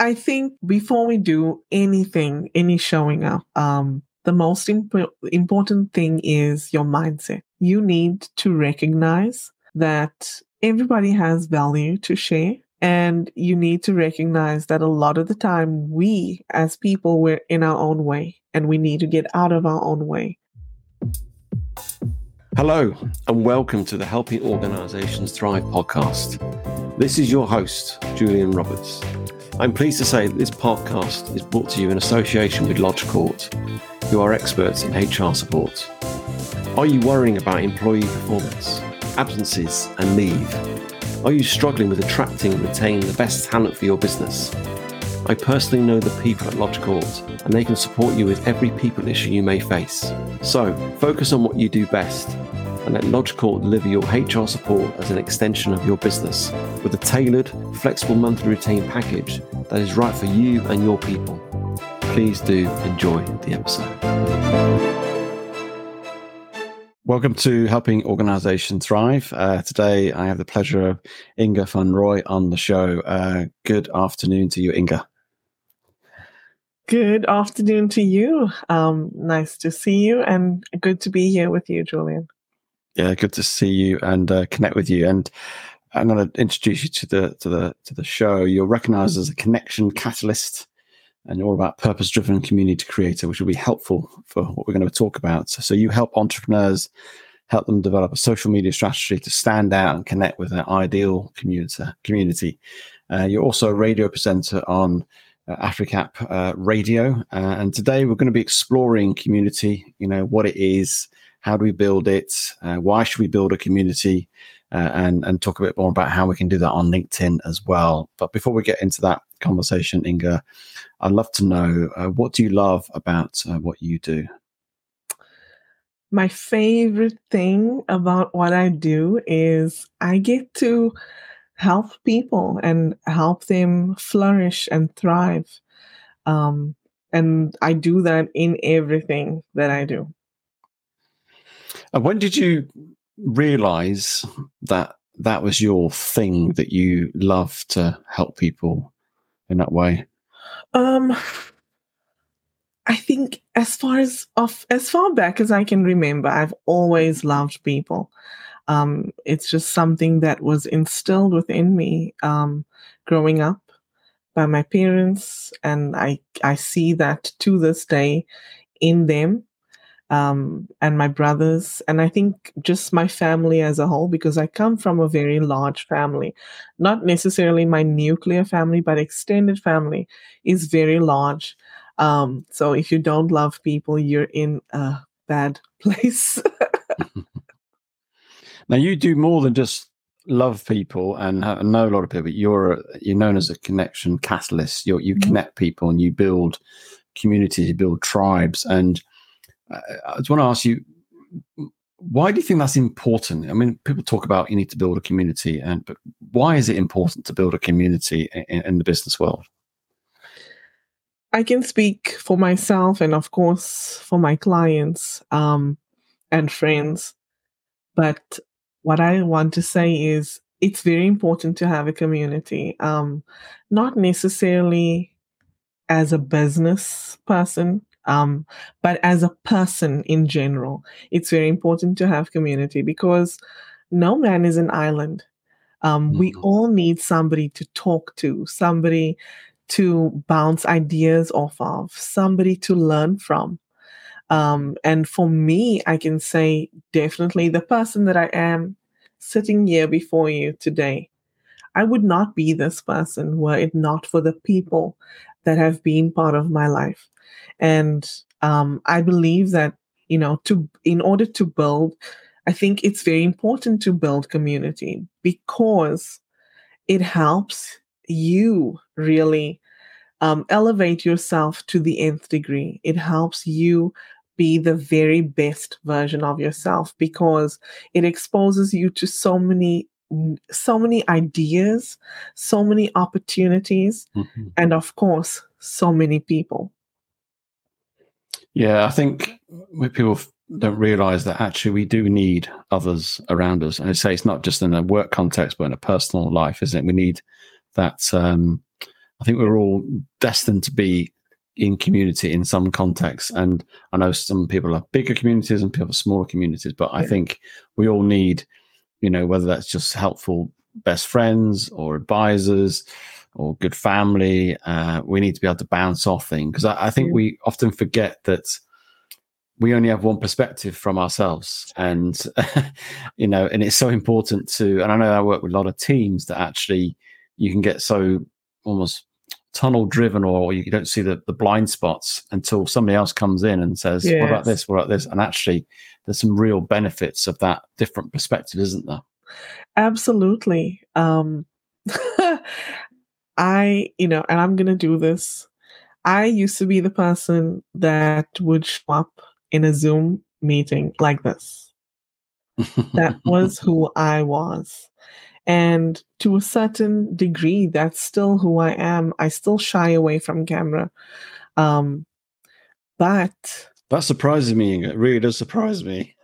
I think before we do anything, any showing up, um, the most imp- important thing is your mindset. You need to recognize that everybody has value to share. And you need to recognize that a lot of the time, we as people, we're in our own way and we need to get out of our own way. Hello, and welcome to the Helping Organizations Thrive podcast. This is your host, Julian Roberts. I'm pleased to say that this podcast is brought to you in association with Lodge Court, who are experts in HR support. Are you worrying about employee performance, absences, and leave? Are you struggling with attracting and retaining the best talent for your business? I personally know the people at Lodge Court, and they can support you with every people issue you may face. So, focus on what you do best and let Lodge Court deliver your HR support as an extension of your business with a tailored, flexible monthly retained package that is right for you and your people. Please do enjoy the episode. Welcome to Helping Organization Thrive. Uh, today, I have the pleasure of Ingor van Rooi on the show. Uh, good afternoon to you, Ingor. Good afternoon to you. Um, nice to see you and good to be here with you, Julian. Yeah, good to see you and uh, connect with you. And I'm going to introduce you to the to the to the show. You're recognized as a connection catalyst, and you're all about purpose-driven community creator, which will be helpful for what we're going to talk about. So you help entrepreneurs help them develop a social media strategy to stand out and connect with an ideal community. Community. Uh, you're also a radio presenter on uh, AfriCap uh, Radio, uh, and today we're going to be exploring community. You know what it is, how do we build it, uh, why should we build a community, uh, and and talk a bit more about how we can do that on LinkedIn as well. But before we get into that conversation, Ingor, I'd love to know uh, what do you love about uh, what you do. My favorite thing about what I do is I get to help people and help them flourish and thrive. Um, and I do that in everything that I do. And when did you realize that that was your thing that you love to help people in that way? Um, I think as far as of as far back as I can remember, I've always loved people. Um, it's just something that was instilled within me um, growing up by my parents, and I I see that to this day in them um, and my brothers, and I think just my family as a whole, because I come from a very large family. Not necessarily my nuclear family, but extended family is very large. Um, so if you don't love people, you're in a bad place. now you do more than just love people and know a lot of people. You're you're known as a connection catalyst. you you mm-hmm. connect people and you build communities, you build tribes, and I just want to ask you, why do you think that's important? I mean, people talk about you need to build a community, and but why is it important to build a community in, in the business world? I can speak for myself, and of course for my clients um, and friends. But what I want to say is, it's very important to have a community, um, not necessarily as a business person, um, but as a person in general, it's very important to have community because no man is an island. Um, mm-hmm. We all need somebody to talk to, somebody to bounce ideas off of, somebody to learn from. Um, and for me, I can say definitely the person that I am sitting here before you today. I would not be this person were it not for the people that have been part of my life. And um, I believe that, you know, to in order to build, I think it's very important to build community because it helps you really um, elevate yourself to the nth degree. It helps you be the very best version of yourself because it exposes you to so many so many ideas so many opportunities mm-hmm. and of course so many people yeah, I think people don't realize that actually we do need others around us. And I say it's not just in a work context, but in a personal life, isn't it? We need that um, I think we're all destined to be in community in some context. And I know some people have bigger communities and people have smaller communities, but I think we all need, you know, whether that's just helpful best friends or advisors or good family, uh, we need to be able to bounce off things. Because I, I, think yeah. we often forget that we only have one perspective from ourselves. And you know and it's so important to and i know i work with a lot of teams that actually you can get so almost tunnel driven or you don't see the, the blind spots until somebody else comes in and says yes. what about this? What about this? And actually there's some real benefits of that different perspective isn't there? Absolutely. Um i you know and i'm gonna do this i used to be the person that would show up in a zoom meeting like this that was who i was and to a certain degree, that's still who I am. I still shy away from camera. Um, but that surprises me. It really does surprise me.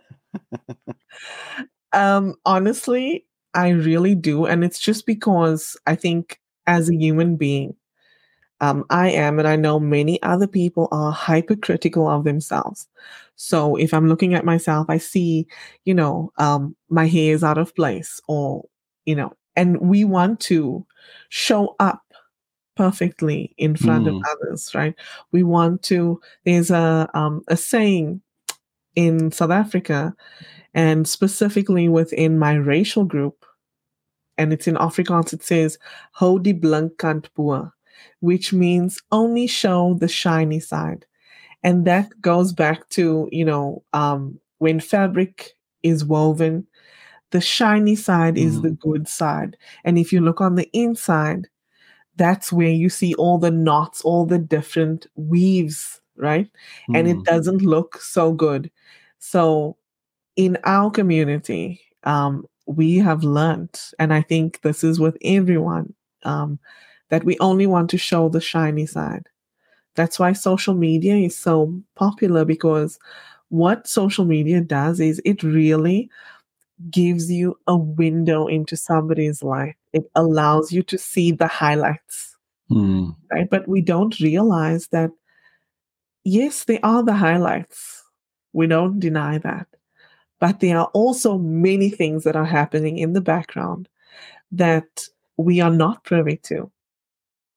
um, honestly, I really do. And it's just because I think as a human being, um, I am, and I know many other people are hypercritical of themselves. So if I'm looking at myself, I see, you know, um, my hair is out of place, or you know, and we want to show up perfectly in front mm. of others, right? We want to. There's a um, a saying in South Africa, and specifically within my racial group, and it's in Afrikaans. It says "Hou die blink kant which means only show the shiny side, and that goes back to you know um, when fabric is woven the shiny side is the mm-hmm. good side. And if you look on the inside, that's where you see all the knots, all the different weaves, right? Mm. And it mm-hmm. doesn't look so good. So in our community, um, we have learned, and I think this is with everyone, um, that we only want to show the shiny side. That's why social media is so popular because what social media does is it really gives you a window into somebody's life. It allows you to see the highlights. Mm. Right. But we don't realize that, yes, they are the highlights. We don't deny that. But there are also many things that are happening in the background that we are not privy to.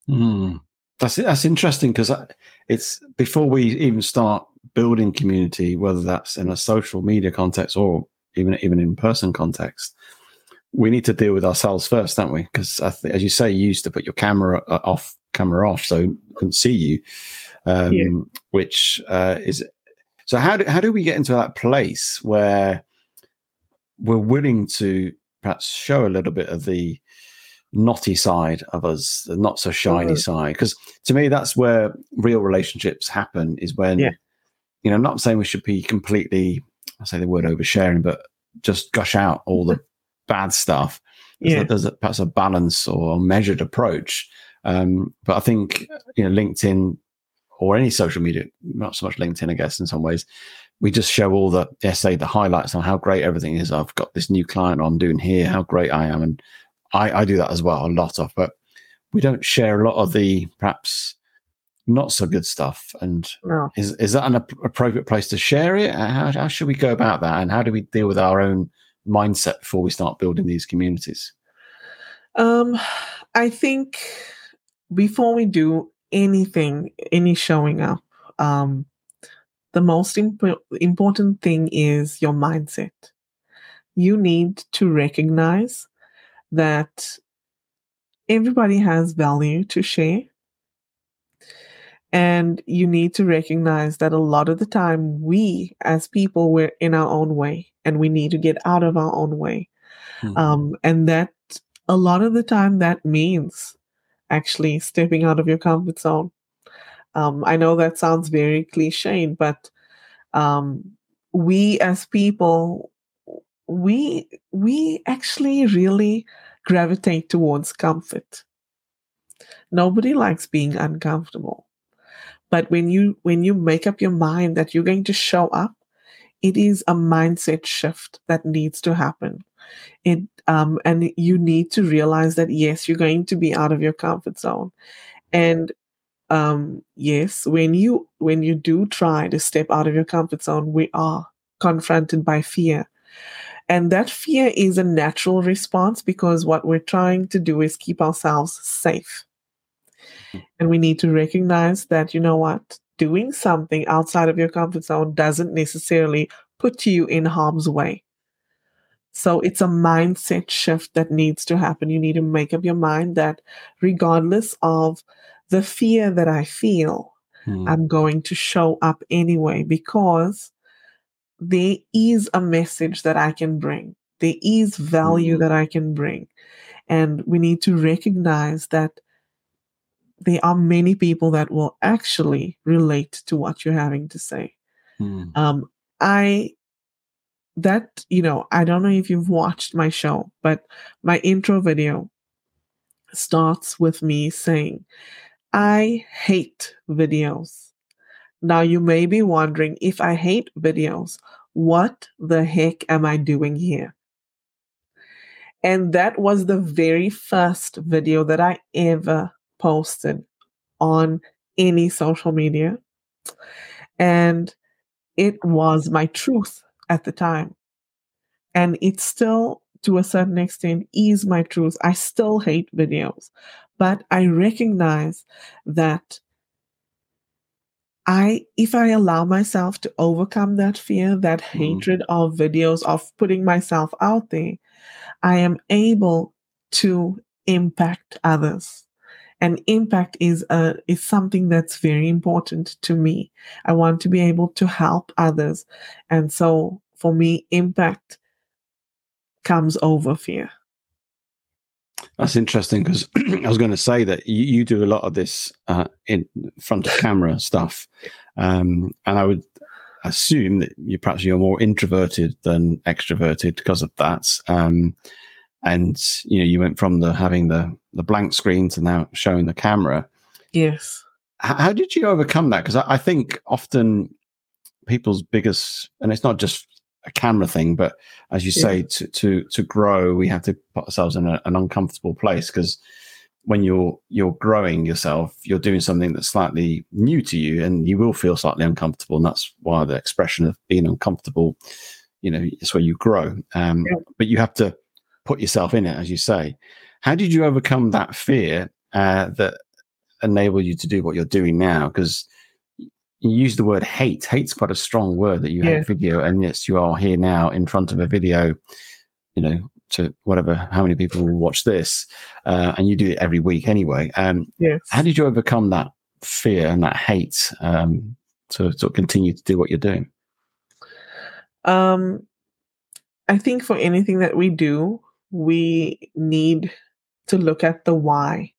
Mm. That's that's interesting because it's before we even start building community, whether that's in a social media context or even even in person context, we need to deal with ourselves first, don't we? Because as you say, you used to put your camera uh, off, camera off, so couldn't see you, um, yeah. which uh, is so. How do how do we get into that place where we're willing to perhaps show a little bit of the knotty side of us, the not so shiny uh-huh. side? Because to me, that's where real relationships happen. Is when yeah. you know, I'm not saying we should be completely I say the word oversharing, but just gush out all the bad stuff. There's, yeah. a, there's a, perhaps a balance or measured approach. Um, but I think you know LinkedIn or any social media, not so much LinkedIn, I guess, in some ways, we just show all the say the highlights on how great everything is. I've got this new client I'm doing here, how great I am, and I, I do that as well a lot of. But we don't share a lot of the perhaps not so good stuff. And no. is is that an appropriate place to share it? How, how should we go about that? And how do we deal with our own mindset before we start building these communities? Um, I think before we do anything, any showing up, um, the most imp- important thing is your mindset. You need to recognize that everybody has value to share and you need to recognize that a lot of the time, we as people, we're in our own way and we need to get out of our own way. Mm-hmm. Um, and that a lot of the time, that means actually stepping out of your comfort zone. Um, I know that sounds very cliche, but um, we as people, we we actually really gravitate towards comfort. Nobody likes being uncomfortable. But when you when you make up your mind that you're going to show up, it is a mindset shift that needs to happen. It um, and you need to realize that yes, you're going to be out of your comfort zone, And um, yes, when you when you do try to step out of your comfort zone, we are confronted by fear. And that fear is a natural response because what we're trying to do is keep ourselves safe. And we need to recognize that, you know what, doing something outside of your comfort zone doesn't necessarily put you in harm's way. So it's a mindset shift that needs to happen. You need to make up your mind that regardless of the fear that I feel, hmm. I'm going to show up anyway because there is a message that I can bring. There is value hmm. that I can bring. And we need to recognize that there are many people that will actually relate to what you're having to say. Hmm. Um, I that you know i don't know if you've watched my show but my intro video starts with me saying i hate videos. Now you may be wondering if i hate videos what the heck am i doing here? And that was the very first video that i ever posted on any social media. And it was my truth at the time. And it still, to a certain extent, is my truth. I still hate videos, but I recognize that I, if I allow myself to overcome that fear, that mm. hatred of videos, of putting myself out there, I am able to impact others and impact is a is something that's very important to me. I want to be able to help others. And so for me impact comes over fear. That's interesting because I was going to say that you, you, do a lot of this uh, in front of camera stuff, um, and I would assume that you perhaps you're more introverted than extroverted because of that. Um, and you know you went from the having the the blank screen to now showing the camera yes how, how did you overcome that because I, I, think often people's biggest and it's not just a camera thing but as you yeah. say to to to grow we have to put ourselves in a, an uncomfortable place because when you're you're growing yourself you're doing something that's slightly new to you and you will feel slightly uncomfortable and that's why the expression of being uncomfortable you know it's where you grow um, yeah. but you have to put yourself in it, as you say. How did you overcome that fear uh, that enabled you to do what you're doing now? Because you use the word hate. Hate's quite a strong word that you yeah. hate video, and yes, you are here now in front of a video. You know, to whatever how many people will watch this, uh, and you do it every week anyway. Um, yes. How did you overcome that fear and that hate um, to of continue to do what you're doing? Um, I think for anything that we do, we need to look at the why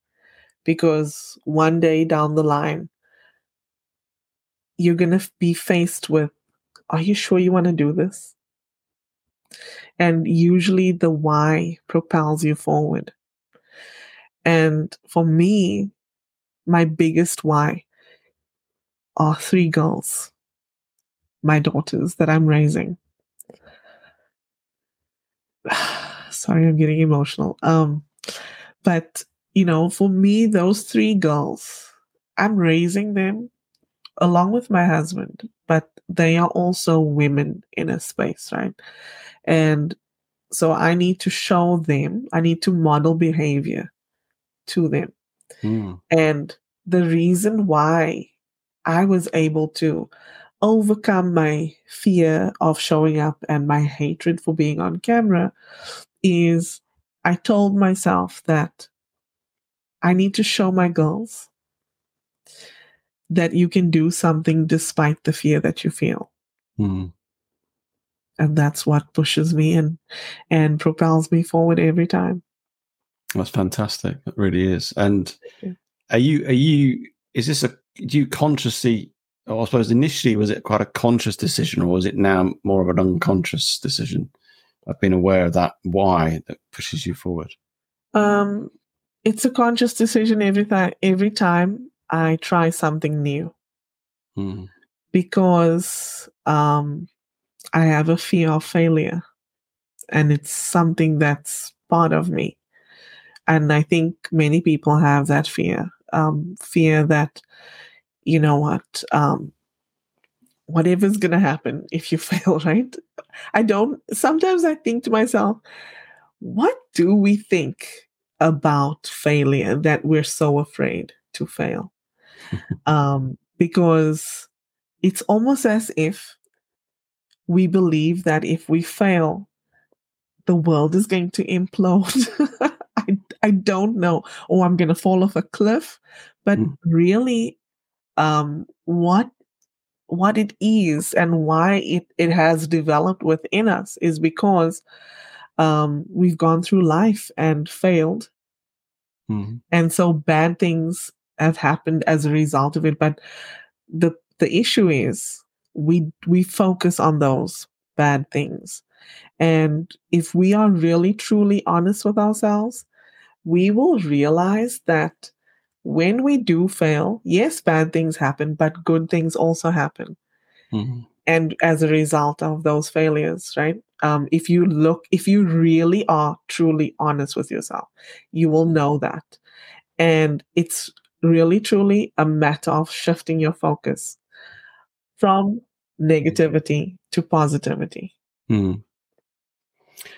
because one day down the line, you're going to be faced with Are you sure you want to do this? And usually the why propels you forward. And for me, my biggest why are three girls, my daughters that I'm raising. sorry, I'm getting emotional. Um, but you know, for me, those three girls, I'm raising them along with my husband, but they are also women in a space, right? And so I need to show them, I need to model behavior to them. Mm. And the reason why I was able to overcome my fear of showing up and my hatred for being on camera is I told myself that I need to show my girls that you can do something despite the fear that you feel. Mm. And that's what pushes me and and propels me forward every time. That's fantastic. It really is. And are you are you is this a do you consciously or I suppose initially was it quite a conscious decision or was it now more of an unconscious decision? I've been aware of that why that pushes you forward? Um, it's a conscious decision every time. Every time I try something new, mm. because um, I have a fear of failure, and it's something that's part of me. And I think many people have that fear um, fear that, you know what, um, whatever's going to happen if you fail, right? I don't, sometimes I think to myself, what do we think about failure that we're so afraid to fail? um, because it's almost as if we believe that if we fail, the world is going to implode. I, I don't know. Or I'm going to fall off a cliff. But mm. really, um, what what it is and why it, it has developed within us is because um, we've gone through life and failed. Mm-hmm. And so bad things have happened as a result of it. But the the issue is we we focus on those bad things. And if we are really truly honest with ourselves, we will realize that when we do fail, yes, bad things happen, but good things also happen. Mm-hmm. And as a result of those failures, right? Um, if you look, if you really are truly honest with yourself, you will know that. And it's really, truly a matter of shifting your focus from negativity to positivity. Mm.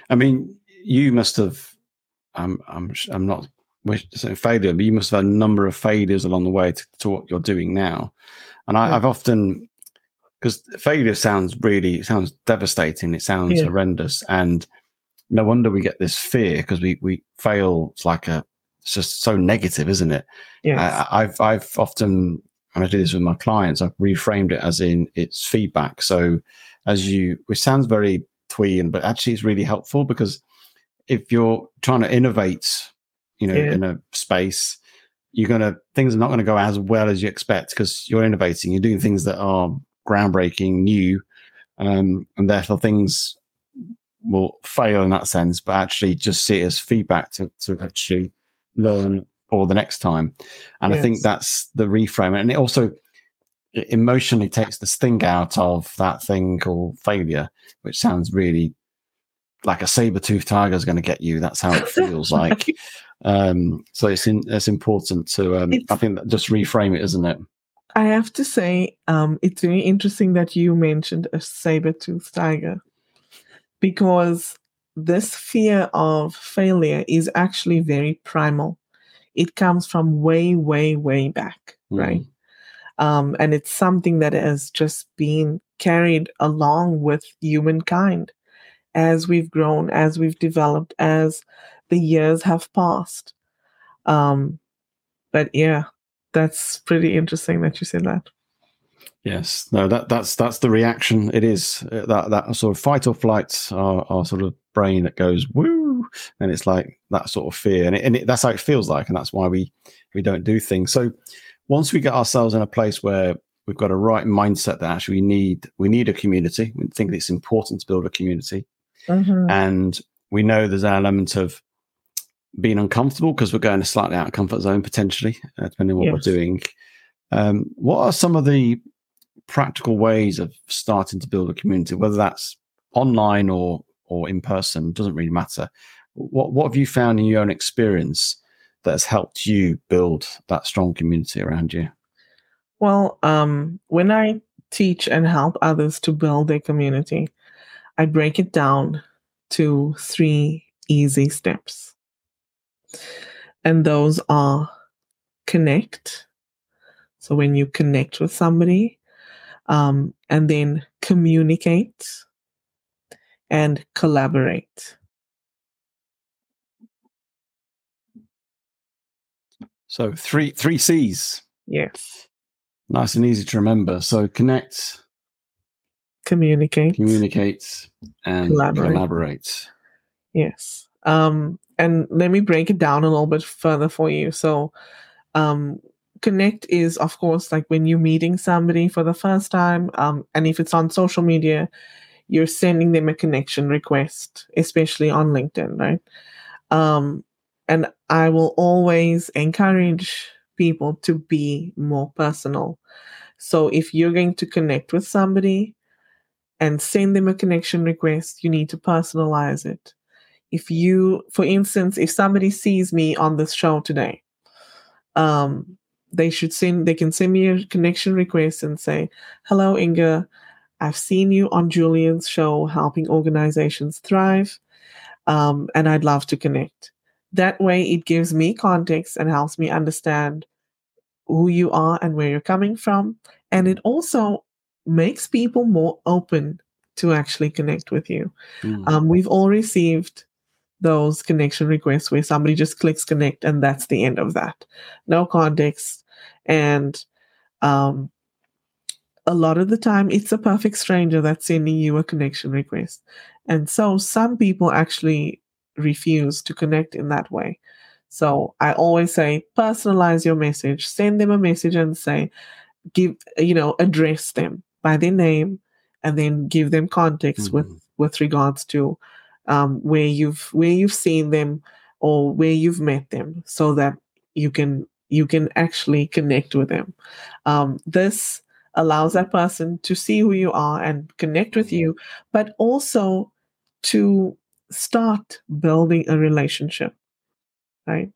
I mean, you must have. I'm. I'm. I'm not saying failure, but you must have a number of failures along the way to, to what you're doing now. And I, have often, because failure sounds really it sounds devastating. It sounds yeah. horrendous, and no wonder we get this fear because we we fail. It's like a. It's just so negative, isn't it? Yeah. I've I've often and I do this with my clients, I've reframed it as in it's feedback. So as you, which sounds very twee, but actually it's really helpful because if you're trying to innovate, you know, yeah. in a space, you're going to, things are not going to go as well as you expect because you're innovating. You're doing things that are groundbreaking, new, um, and therefore things will fail in that sense, but actually just see it as feedback to, to actually learn for the next time. And yes. I think that's the reframe. And it also it emotionally takes the sting out of that thing called failure, which sounds really like a saber-toothed tiger is going to get you. That's how it feels like. Um, so it's in, it's important to, um, it's, I think that just reframe it, isn't it? I have to say, um, it's very interesting that you mentioned a saber-toothed tiger because this fear of failure is actually very primal it comes from way, way, way back, mm. right? Um, and it's something that has just been carried along with humankind as we've grown, as we've developed, as the years have passed. Um, but yeah, that's pretty interesting that you said that. Yes, no, that that's that's the reaction. It is uh, that that sort of fight or flight, our, our sort of brain that goes woo, and it's like that sort of fear, and, it, and it, that's how it feels like, and that's why we we don't do things. So once we get ourselves in a place where we've got a right mindset that actually we need we need a community, we think it's important to build a community, mm-hmm. and we know there's an element of being uncomfortable because we're going slightly out of comfort zone potentially, uh, depending on what yes. we're doing. Um, what are some of the practical ways of starting to build a community, whether that's online or or in person, doesn't really matter. What what have you found in your own experience that has helped you build that strong community around you? Well, um, when I teach and help others to build their community, I break it down to three easy steps. And those are connect. So when you connect with somebody, um, and then communicate and collaborate. So three three C's. Yes. Nice and easy to remember. So connect, communicate, communicate, and collaborate. collaborate. Yes. Um, and let me break it down a little bit further for you. So, um, connect is of course like when you're meeting somebody for the first time um, and if it's on social media you're sending them a connection request especially on linkedin right? Um, and i will always encourage people to be more personal. So if you're going to connect with somebody and send them a connection request you need to personalize it if you for instance if somebody sees me on this show today um, they should send they can send me a connection request and say, "Hello, Ingor. I've seen you on Julian's show, helping organizations thrive, um, and I'd love to connect." That way, it gives me context and helps me understand who you are and where you're coming from, and it also makes people more open to actually connect with you. Mm. Um, we've all received those connection requests where somebody just clicks connect and that's the end of that. No context. And um, a lot of the time, it's a perfect stranger that's sending you a connection request. And so some people actually refuse to connect in that way. So I always say personalize your message, send them a message and say, give, you know, address them by their name and then give them context mm-hmm. with with regards to um, where you've where you've seen them or where you've met them so that you can you can actually connect with them um, this allows that person to see who you are and connect with you but also to start building a relationship right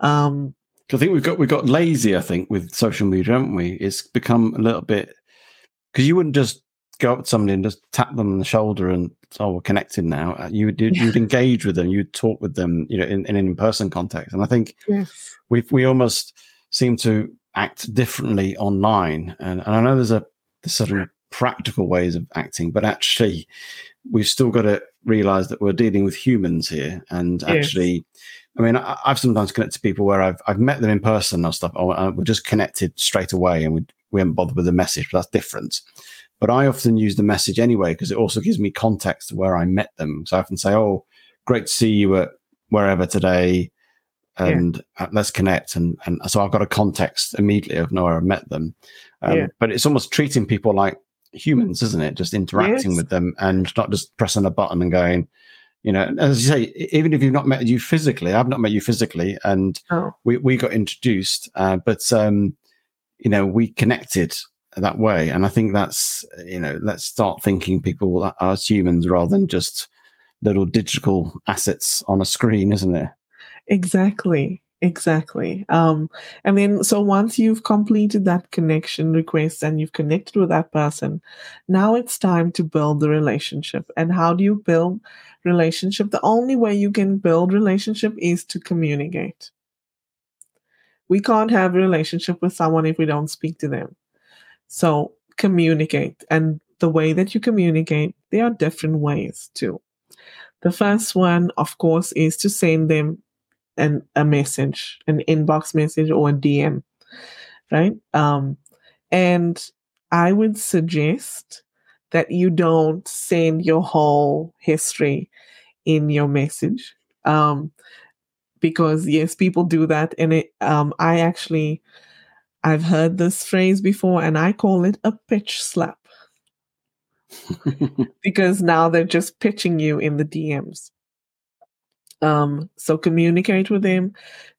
um, I think we've got we've got lazy. I think with social media, haven't we? It's become a little bit because you wouldn't just go up to somebody and just tap them on the shoulder and oh we're connected now uh, you would you'd engage with them you'd talk with them you know in, in an in-person context and i think yes. we we almost seem to act differently online and, and i know there's a there's certain practical ways of acting but actually we've still got to realize that we're dealing with humans here and yes. actually I mean, I, have sometimes connected to people where I've I've met them in person or stuff. Or uh, we're just connected straight away, and we we haven't bothered with the message, but that's different. But I often use the message anyway because it also gives me context where I met them. So I often say, "Oh, great to see you at wherever today, and yeah. Uh, let's connect." And and so I've got a context immediately of where I met them. Um, yeah. But it's almost treating people like humans, isn't it? Just interacting yes. with them and not just pressing a button and going. You know, as you say, even if you've not met you physically, I've not met you physically, and oh. we we got introduced, uh, but um, you know, we connected that way. And I think that's, you know, let's start thinking people as humans rather than just little digital assets on a screen, isn't it? Exactly. Exactly. Um, and then, so once you've completed that connection request and you've connected with that person, now it's time to build the relationship. And how do you build relationship? The only way you can build relationship is to communicate. We can't have a relationship with someone if we don't speak to them. So communicate. And the way that you communicate, there are different ways too. The first one, of course, is to send them an, a message, an inbox message or a DM, right? Um, and I would suggest that you don't send your whole history in your message. Um, because yes, people do that. And it, um, I actually, I've heard this phrase before and I call it a pitch slap. because now they're just pitching you in the DMs. Um, so communicate with them.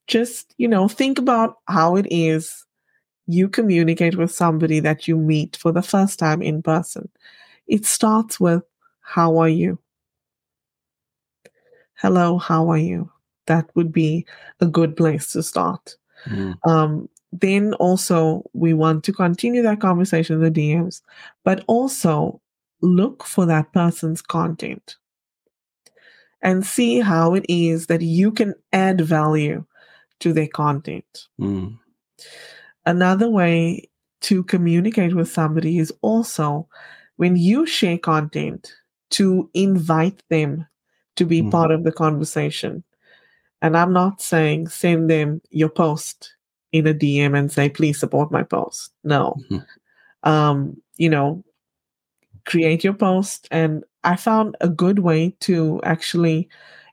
Just, you know, think about how it is you communicate with somebody that you meet for the first time in person. It starts with, How are you? Hello, how are you? That would be a good place to start. Mm. Um, then also we want to continue that conversation in the DMs, but also look for that person's content and see how it is that you can add value to their content. Mm. Another way to communicate with somebody is also when you share content to invite them to be mm. part of the conversation. And I'm not saying send them your post in a DM and say, please support my post. No. Mm-hmm. Um, you know, create your post. And I found a good way to actually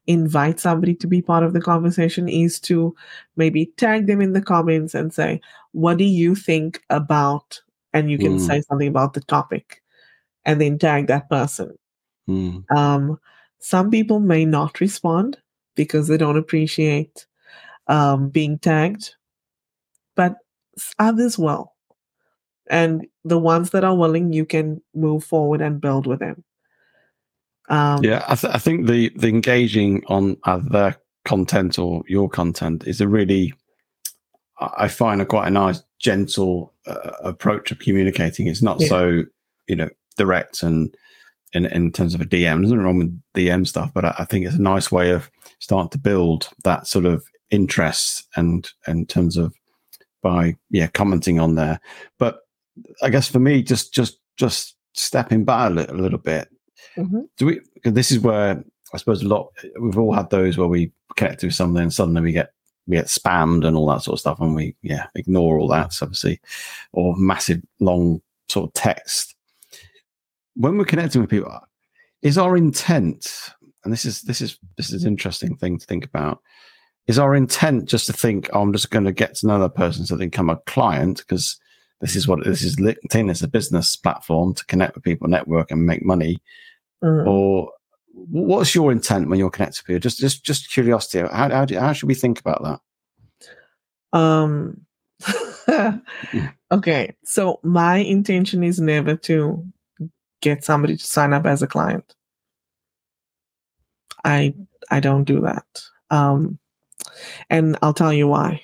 invite somebody to be part of the conversation is to maybe tag them in the comments and say, what do you think about? And you can mm. say something about the topic and then tag that person. Mm. Um, some people may not respond because they don't appreciate um, being tagged but others will. And the ones that are willing, you can move forward and build with them. Um, yeah, I, th- I, think the the engaging on other content or your content is a really, I find a quite a nice, gentle uh, approach of communicating. It's not Yeah. so, you know, direct and in, in terms of a DM. There's nothing wrong with DM stuff, but I, I think it's a nice way of starting to build that sort of interest and in terms of by yeah commenting on there. But I guess for me, just just just stepping back a little, a little bit. Mhm. Do we? This is where I suppose a lot. We've all had those where we connect with something and suddenly we get we get spammed and all that sort of stuff, and we yeah ignore all that obviously, or massive long sort of text. When we're connecting with people, is our intent, and this is this is this is an interesting thing to think about. Is our intent just to think, oh, I'm just going to get to know that person so they become a client because this is what this is LinkedIn is a business platform to connect with people, network, and make money. Mm. Or what's your intent when you're connected to people? Just just just curiosity. How how, do, how should we think about that? Um, okay, so my intention is never to get somebody to sign up as a client. I I don't do that. Um, and I'll tell you why.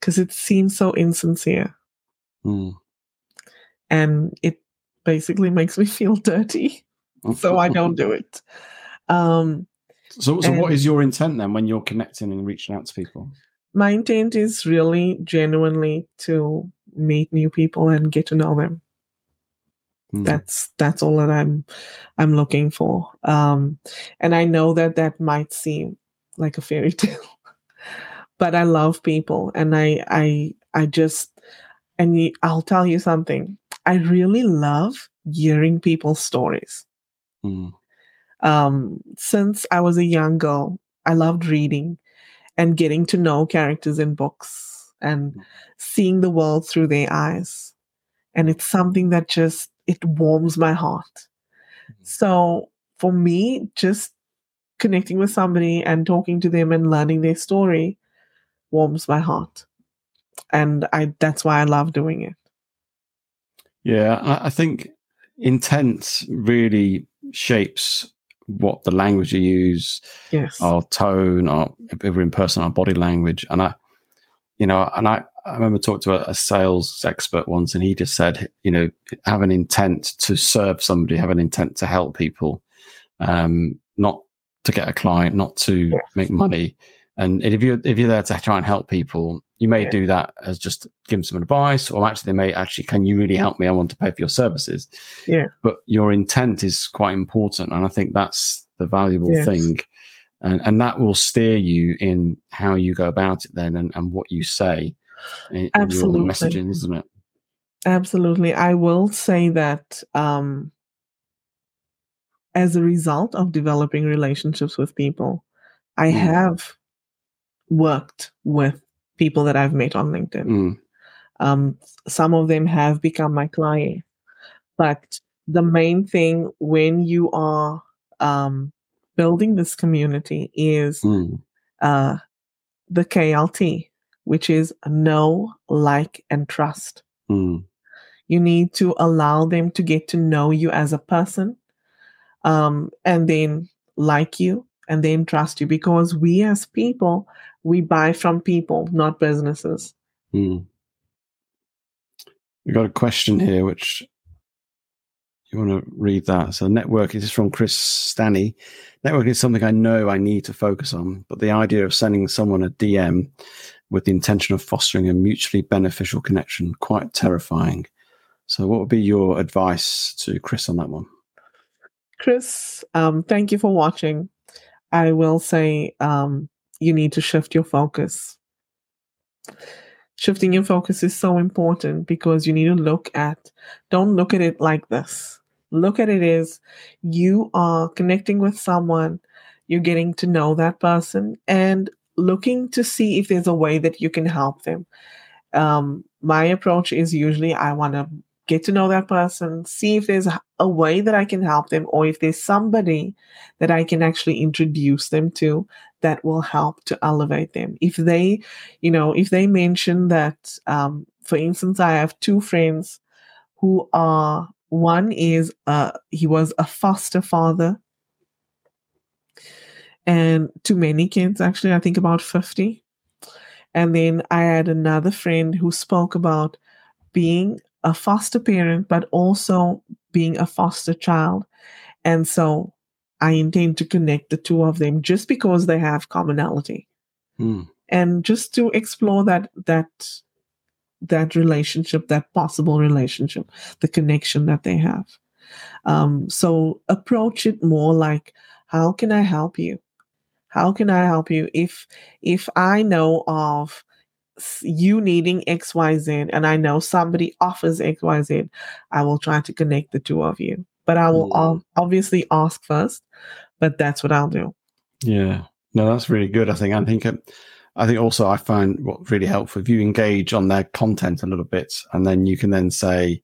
Because it seems so insincere, Mm. and it basically makes me feel dirty. So I don't do it. Um, So, so what is your intent then when you're connecting and reaching out to people? my intent is really genuinely to meet new people and get to know them. Mm. that's that's all that i'm i'm looking for um and i know that that might seem like a fairy tale. But i love people and i i i just and i'll tell you something. I really love hearing people's stories. Mm. um since i was a young girl i loved reading and getting to know characters in books and seeing the world through their eyes. And it's something that just it warms my heart. So for me just connecting with somebody and talking to them and learning their story warms my heart. And i that's why i love doing it. Yeah, I, I think intent really shapes what the language you use, yes. our tone, our if we're in person, our body language. And I, you know, and I, I remember talking to a, a sales expert once, and he just said, you know, have an intent to serve somebody, have an intent to help people, um, not to get a client, not to Yes. make money. And if you're if you're there to try and help people, you may Yeah. do that as just give them some advice, or actually they may actually, can you really help me? I want to pay for your services. Yeah. But your intent is quite important, and I think that's the valuable Yes. thing, and and that will steer you in how you go about it then, and, and what you say in, in your Absolutely. messaging, isn't it? Absolutely. I will say that um, as a result of developing relationships with people, I Mm. have worked with people that I've met on LinkedIn. Mm, Um, some of them have become my client. But the main thing when you are um, building this community is mm, uh, the KLT, which is know, like, and trust. mm, You need to allow them to get to know you as a person um, and then like you and then trust you because we as people, we buy from people, not businesses. mm. We got a question here, which you want to read that. So, network is from Chris Stanny. Network is something I know I need to focus on, but the idea of sending someone a DM with the intention of fostering a mutually beneficial connection quite terrifying. So, what would be your advice to Chris on that one? Chris, um, thank you for watching. I will say um, you need to shift your focus. Shifting your focus is so important because you need to look at, don't look at it like this. Look at it as you are connecting with someone, you're getting to know that person, and looking to see if there's a way that you can help them. Um, my approach is usually I want to get to know that person, see if there's a, way that I can help them, or if there's somebody that I can actually introduce them to that will help to elevate them. If they, you know, if they mention that, um, for instance, I have two friends who are one is uh he was a foster father and to many kids actually i think about 50 And then I had another friend who spoke about being a foster parent, but also being a foster child. And so I intend to connect the two of them just because they have commonality. Mm. And just to explore that that that relationship, that possible relationship, the connection that they have. Um, so approach it more like, how can I help you? How can I help you? If if I know of you needing XYZ and I know somebody offers XYZ, I will try to connect the two of you. But I will Mm. obviously ask first, but that's what I'll do. Yeah, no, that's really good. I think. I think. um, I think also I find what really helpful if you engage on their content a little bit, and then you can then say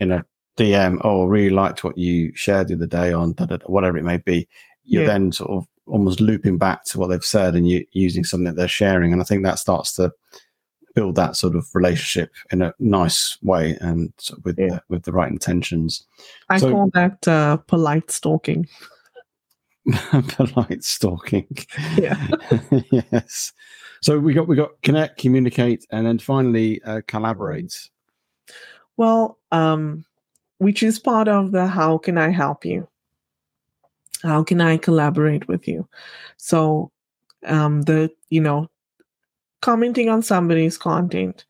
in a DM, "Oh, I really liked what you shared the other day on da, da, da," whatever it may be." You're Yeah. then sort of almost looping back to what they've said and you using something that they're sharing, and I think that starts to build that sort of relationship in a nice way and with Yeah. the, with the right intentions. I So- call that uh, polite stalking. polite stalking. Yeah. yes. So we got we got connect, communicate, and then finally uh, collaborate. Well, um, which is part of the how can I help you? How can I collaborate with you? So, um, the you know, commenting on somebody's content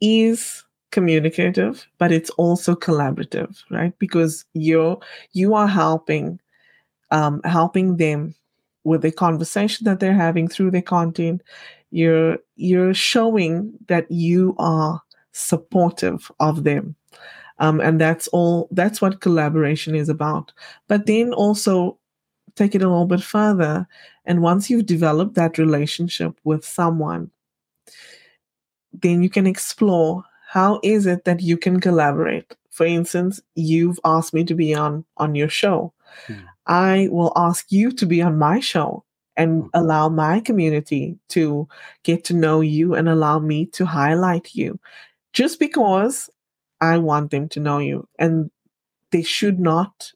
is communicative, but it's also collaborative, right? Because you're you are helping, um, helping them with the conversation that they're having through their content. You're you're showing that you are supportive of them. Um, and that's all, that's what collaboration is about. But then also take it a little bit further. And once you've developed that relationship with someone, then you can explore how is it that you can collaborate. For instance, you've asked me to be on on your show. Hmm. I will ask you to be on my show and Hmm. allow my community to get to know you and allow me to highlight you just because I want them to know you. And they should not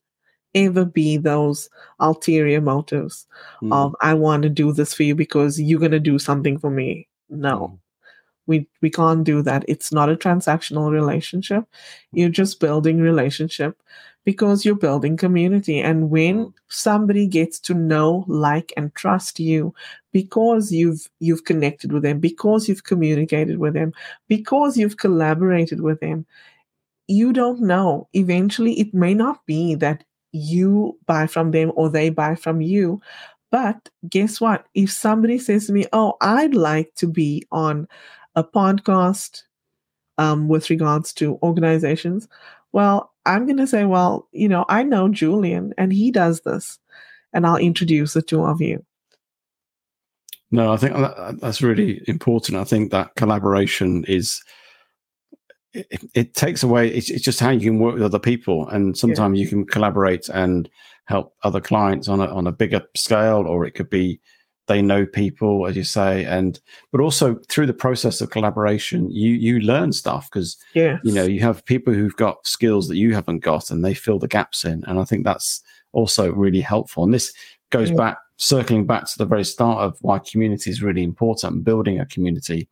ever be those ulterior motives Mm, of I want to do this for you because you're going to do something for me. No. We we can't do that. It's not a transactional relationship. You're just building relationship because you're building community. And when somebody gets to know, like, and trust you because you've you've connected with them, because you've communicated with them, because you've collaborated with them, you don't know. Eventually, it may not be that you buy from them or they buy from you. But guess what? If somebody says to me, Oh, I'd like to be on a podcast um, with regards to organizations, well, I'm going to say, Well, you know, I know Julian and he does this, and I'll introduce the two of you. No, I think that's really important. I think that collaboration is it, it takes away. It's, it's just how you can work with other people, and sometimes you can collaborate and help other clients on a on a bigger scale, or it could be they know people, as you say, and but also through the process of collaboration, you you learn stuff because Yeah. you know you have people who've got skills that you haven't got, and they fill the gaps in, and I think that's also really helpful. And this goes Yeah. back circling back to the very start of why community is really important building a community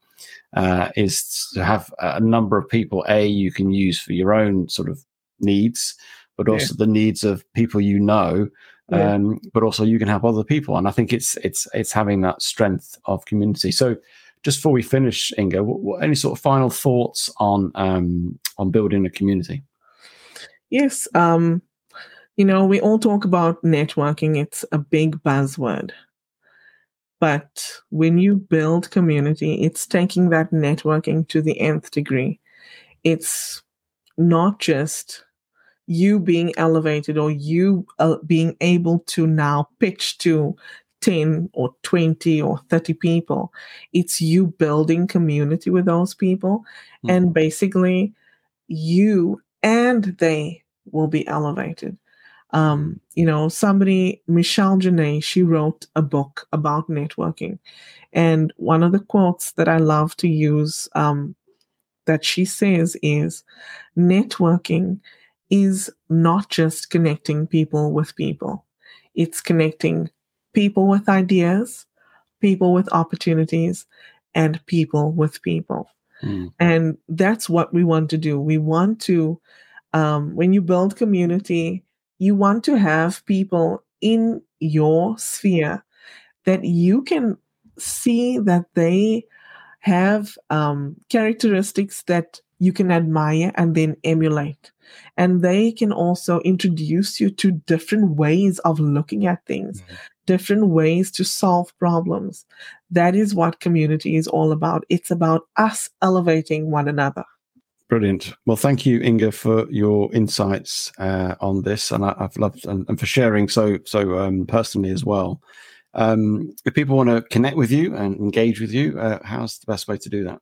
uh, is to have a number of people a you can use for your own sort of needs but Yeah. also the needs of people you know Yeah. um, but also you can help other people and i think it's it's it's having that strength of community so just before we finish Ingor what, what, any sort of final thoughts on um, on building a community Yes. Um, you know, we all talk about networking, it's a big buzzword. But when you build community, it's taking that networking to the nth degree. It's not just you being elevated or you uh, being able to now pitch to 10 or 20 or 30 people. It's you building community with those people. Mhm. And basically, you and they will be elevated. Um, you know, somebody, Michele Jennae, she wrote a book about networking. And one of the quotes that I love to use um, that she says is networking is not just connecting people with people, it's connecting people with ideas, people with opportunities, and people with people. Mm. And that's what we want to do. We want to, um, when you build community, you want to have people in your sphere that you can see that they have um, characteristics that you can admire and then emulate. And they can also introduce you to different ways of looking at things, Mhm. different ways to solve problems. That is what community is all about. It's about us elevating one another. Brilliant. Well, thank you, Ingor, for your insights uh, on this, and I, I've loved and, and for sharing so so um, personally as well. Um, if people want to connect with you and engage with you, uh, how's the best way to do that?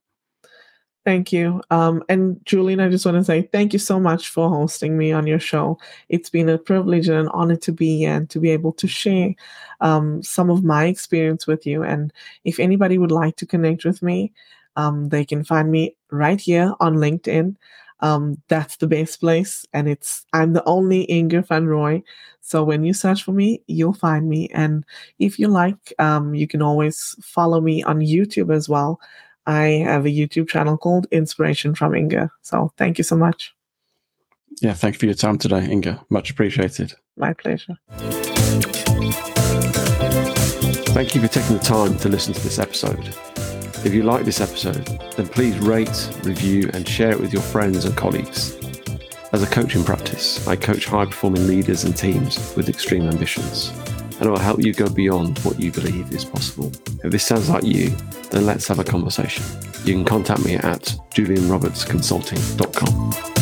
Thank you. Um, and Julian, I just want to say thank you so much for hosting me on your show. It's been a privilege and an honor to be here and to be able to share um, some of my experience with you. And if anybody would like to connect with me, um, they can find me right here on LinkedIn. Um, that's the best place. And it's I'm the only Ingor van Rooi. So when you search for me, you'll find me. And if you like, um, you can always follow me on YouTube as well. I have a YouTube channel called Inspiration from Ingor. So thank you so much. Yeah, thank you for your time today, Ingor. Much appreciated. My pleasure. Thank you for taking the time to listen to this episode. If you like this episode, then please rate, review, and share it with your friends and colleagues. As a coaching practice, I coach high performing leaders and teams with extreme ambitions, and it will help you go beyond what you believe is possible. If this sounds like you, then let's have a conversation. You can contact me at julianrobertsconsulting.com.